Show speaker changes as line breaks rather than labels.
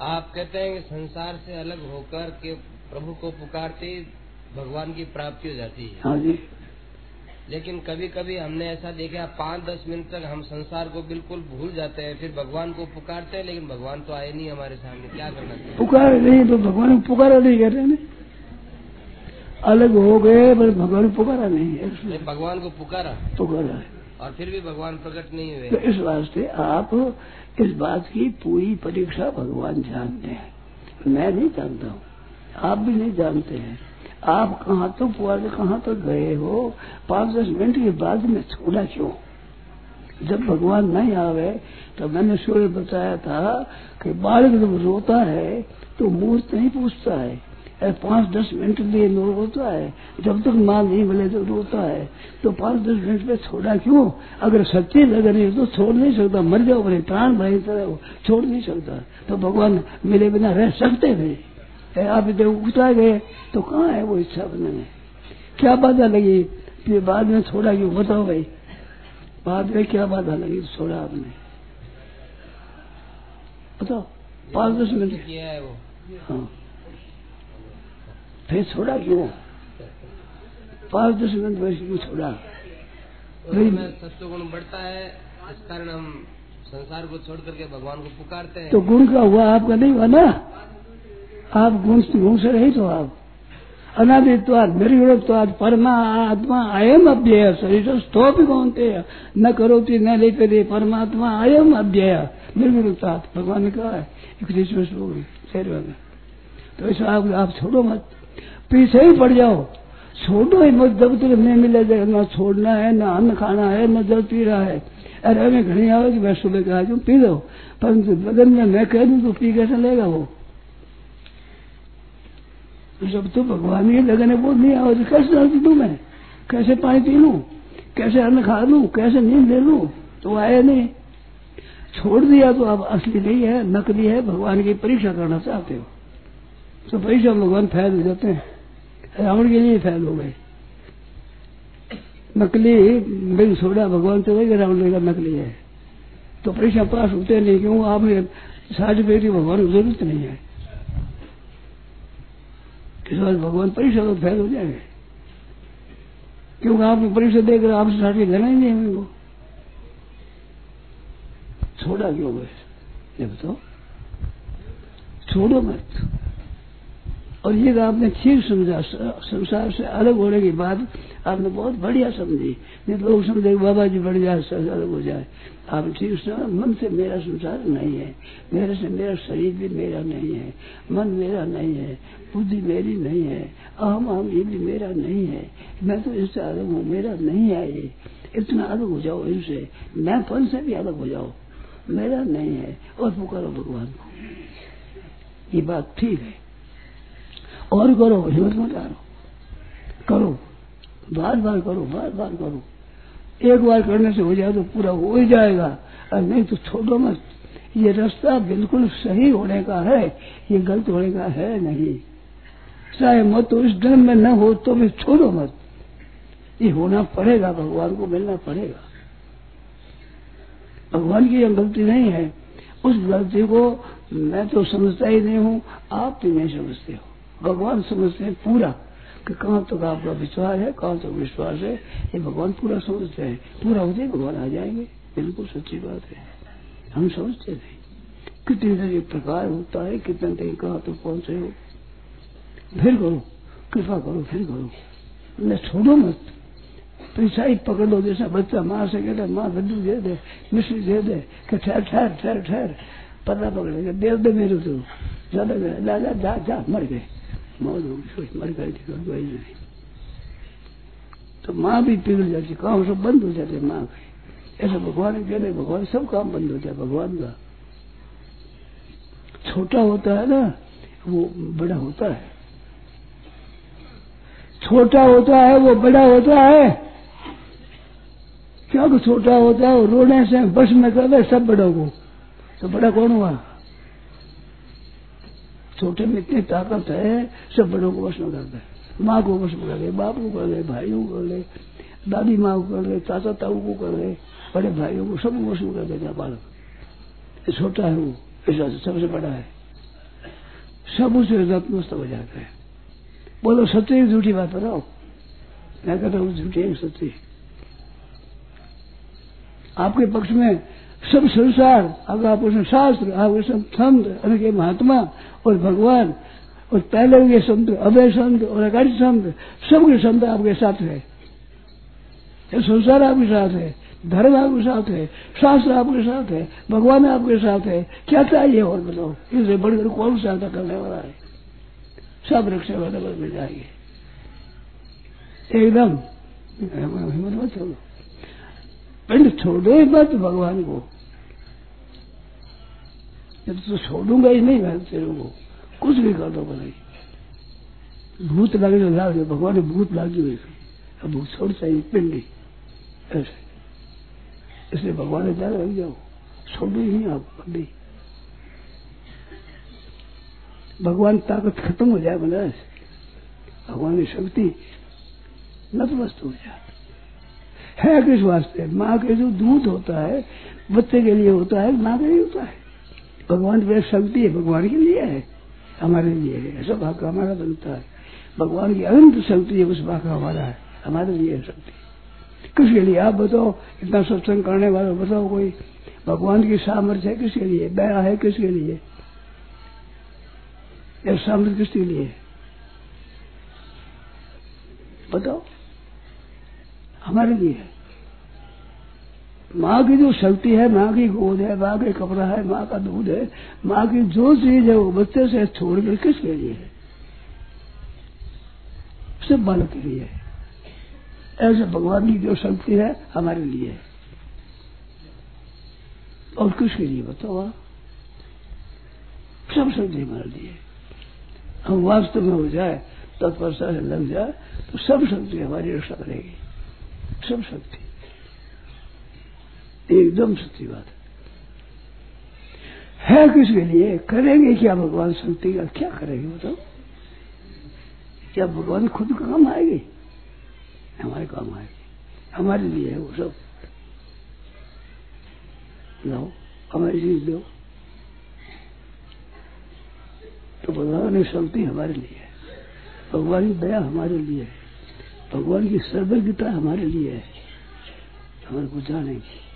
आप कहते हैं कि संसार से अलग होकर के प्रभु को पुकारते भगवान की प्राप्ति हो जाती है।
हाँ जी।
लेकिन कभी कभी हमने ऐसा देखा पाँच दस मिनट तक हम संसार को बिल्कुल भूल जाते हैं फिर भगवान को पुकारते हैं लेकिन भगवान तो आए नहीं हमारे सामने। क्या करना चाहिए?
पुकार नहीं तो भगवान को पुकारा नहीं कर रहे हैं अलग हो गए पर भगवान पुकारा नहीं है।
भगवान को पुकारा।
पुकारा है।
और फिर भी भगवान प्रकट नहीं हुए।
तो इस वास्ते आप इस बात की पूरी परीक्षा भगवान जानते हैं। मैं नहीं जानता हूँ। आप भी नहीं जानते हैं। आप कहाँ तो पुआर कहाँ तो गए हो? पाँच दस मिनट के बाद में छोड़ा क्यों? जब भगवान नहीं आवे तो मैंने सूर्य बताया था कि बालक जब रोता है तो मूर्त नहीं पूछता है। पाँच दस मिनट लिए नो रोता है। जब तक माल नहीं मिले तो रोता है। तो पाँच दस मिनट में छोड़ा क्यों? अगर सच्ची लगन है तो छोड़ नहीं सकता। मर जाओ बड़े प्राण भरे तरह छोड़ नहीं सकता। तो भगवान मेरे बिना रह सकते थे आप जब उगता गए तो कहाँ है वो इच्छा बनने में? क्या बाधा लगी? फिर बाद में छोड़ा क्यों? बताओ भाई। बाद में क्या बाधा लगी? छोड़ा आपने। बताओ। पाँच दस मिनट।
किया है वो।
हाँ। फिर छोड़ा क्यों? पाँच दस मिनट वैसे क्यों छोड़ा?
तो हमें गुण बढ़ता है इस कारण हम संसार को छोड़ करके भगवान को पुकारते हैं।
तो गुण का हुआ आपका नहीं हुआ ना? आप गुण गुण से रही तो आप। अनादित्वाद निर्गुणत्वाद परमा आत्मा अयम अव्यय। शरीर तो भी कौनते न करोती न लेते दे परमात्मा अयम अव्यय। निर्गुणत्वाद भगवान ने कहा है इकतीसवें श्लोक में तो ऐसा आप, आप छोड़ो मत। पीछे ही पड़ जाओ। छोड़ो ही मत, जब तक नहीं मिले न छोड़ना है, न अन्न खाना है, न जल पी रहा है। अरे हमें घड़ी आवे कि मैं सुबह कहा जो पी दो परंतु बदन में, मैं कह दूँ तो पी कैसे लेगा वो? जब तो भगवान ही लगन है वो नहीं आओ तो कैसे डाल दूँ मैं? कैसे पानी पी लू? कैसे अन्न खा लू? कैसे नींद ले लू? तो आया नहीं। छोड़ दिया तो अब असली नहीं है, नकली है, भगवान की परीक्षा करना चाहते हो। तो परीक्षा भगवान फैल हो जाते हैं। रावण के लिए फैल हो गए। नकली बिन छोड़ा भगवान तो वही रावण का नकली है। तो परीक्षा पास होते नहीं क्यों आपने सर्टिफिकेट की भगवान की ज़रूरत नहीं है। इस बार भगवान परीक्षा तो फैल हो जाएँगे। क्योंकि आपने परीक्षा देकर आपसे सर्टिफिकेट लेना ही नहीं उनको छोड़ा क्यों गए? ये बताओ। छोड़ो मत। और ये तो आपने ठीक समझा संसार से अलग होने की बात आपने बहुत बढ़िया समझी। नहीं लोग समझे बाबा जी बढ़ जाए अलग हो जाए। आप ठीक समझा, मन से मेरा संसार नहीं है। मेरे से मेरा शरीर भी मेरा नहीं है। मन मेरा नहीं है। बुद्धि मेरी नहीं है। अहम अहम ये भी मेरा नहीं है। मैं तो इससे अलग हूँ, मेरा नहीं है ये। इतना अलग हो जाओ इनसे। मैं पन से भी अलग हो जाओ। मेरा नहीं है। और पुकारो भगवान को। ये बात ठीक है। और करो, हिम्मत मत हारो करो। बार बार करो बार बार करो। एक बार करने से हो जाए तो पूरा हो ही जाएगा। और नहीं तो छोड़ो मत। ये रास्ता बिल्कुल सही होने का है। ये गलत होने का है नहीं। चाहे मत तो इस जन्म में न हो तो भी छोड़ो मत। ये होना पड़ेगा, भगवान को मिलना पड़ेगा। भगवान की यह गलती नहीं है। उस गलती को मैं तो समझता ही नहीं हूँ, आप भी नहीं समझते हो। भगवान समझते हैं पूरा कि कहाँ तक आपका विश्वास है, कहाँ तक विश्वास है, ये भगवान पूरा समझते हैं। पूरा ही भगवान आ जाएँगे। बिल्कुल सच्ची बात है। हम समझते नहीं। कितने तरीके प्रकार होता है, कितने तरीके कहाँ तक पहुँचे हो। फिर करो, कृपा करो, फिर करो। न छोड़ो मत। पैसा ही पकड़ लो, जैसा बच्चा माँ से कहता माँ, लड्डू दे दे, मिश्री दे दे ठहर ठहर ठहर ठहर पता पकड़ेगा दे दे मेरे तो। ज़्यादा जा जा, मर गए। मौत होगी सोच मर गए थे कोई नहीं। तो माँ भी पिघल जाती, काम सब बंद हो जाते, माँ के। ऐसा भगवान कहते भगवान सब काम बंद हो जाए, भगवान का। छोटा होता है ना, वो बड़ा होता है। छोटा होता है, वो बड़ा होता है। क्या छोटा होता है, वो रोने से, बस में कर सब बड़ों को तो बड़ा कौन हुआ? छोटे में इतनी ताकत है, सब बड़ों को वश में कर दे। माँ को वश में कर दे, बाप को कर दे, भाइयों को कर दे, दादी माँ को कर दे, चाचा ताऊ को कर दे, बड़े भाइयों को सब वश में कर देगा बालक छोटा है वो ऐसा सबसे बड़ा है। सब उसे नतमस्त हो जाता है। बोलो, सत्य झूठी बात बताओ मैं कहता हूँ, झूठी सत्य आपके पक्ष में सब संसार अगर आप उसमें शास्त्र आपके सब संत उनके महात्मा और भगवान, और पहले के संत अभय संत, और अगाड़ी संत, सबके संत आपके साथ है। संसार आपके साथ है, धर्म आपके साथ है, शास्त्र आपके साथ है, भगवान आपके साथ है। क्या चाहिए और बताओ इससे बढ़कर कौन सहायता करने वाला है? सब रक्षा वाले मिल जाएँगे। एकदम। हिम्मत मत छोड़ो। पिंड छोड़ो मत भगवान को। तो छोड़ूँगा ही नहीं, मैं तेरे को कुछ भी कर दो नहीं। भूत लगे तो लाग भगवान ने भूत लागी हुई अब भूत छोड़ चाहिए पिंडी ऐसे। इसलिए भगवान ने क्या लग जाओ। छोड़ो ही नहीं आप कभी भगवान ताकत खत्म हो जाए, बना भगवान की शक्ति नतमस्त हो जाए। है किस वास्ते? माँ के जो दूध होता है, बच्चे के लिए होता है, माँ के लिए होता है। भगवान की शक्ति है, भगवान के लिए है, हमारे लिए है। ऐसा भाग हमारा बनता है। भगवान की अनंत शक्ति है, उस भाग हमारा है। हमारे लिए है शक्ति। किसके लिए? आप बताओ, इतना सत्संग करने वाले बताओ कोई। भगवान की सामर्थ्य है किसके लिए? दया है किसके लिए? सामर्थ्य किसके लिए बताओ। हमारे लिए है। माँ की जो शक्ति है, माँ की गोद है, माँ के कपड़ा है, माँ का दूध है, माँ की जो चीज़ है, वो बच्चे से छोड़ कर किसके लिए है? सिर्फ़ बालक के लिए है। ऐसे भगवान की जो शक्ति है, हमारे लिए है। और किसके लिए बताओ आप? सब शक्ति हमारे लिए हम वास्तव में हो जाए तत्परता से लग जाए तो सब शक्ति हमारी रक्षा करेगी। सब शक्ति। एकदम सच्ची बात है। है किसके लिए? करेंगे क्या भगवान शक्ति का? क्या करेंगे बताओ? क्या भगवान खुद काम आएगी? हमारे काम आएगी। हमारे लिए है वो सब। लो हमारी चीज़ दो तो भगवान की शक्ति हमारे लिए है। भगवान की दया हमारे लिए है। भगवान की सर्वज्ञता हमारे लिए है। हमारे को जानेंगे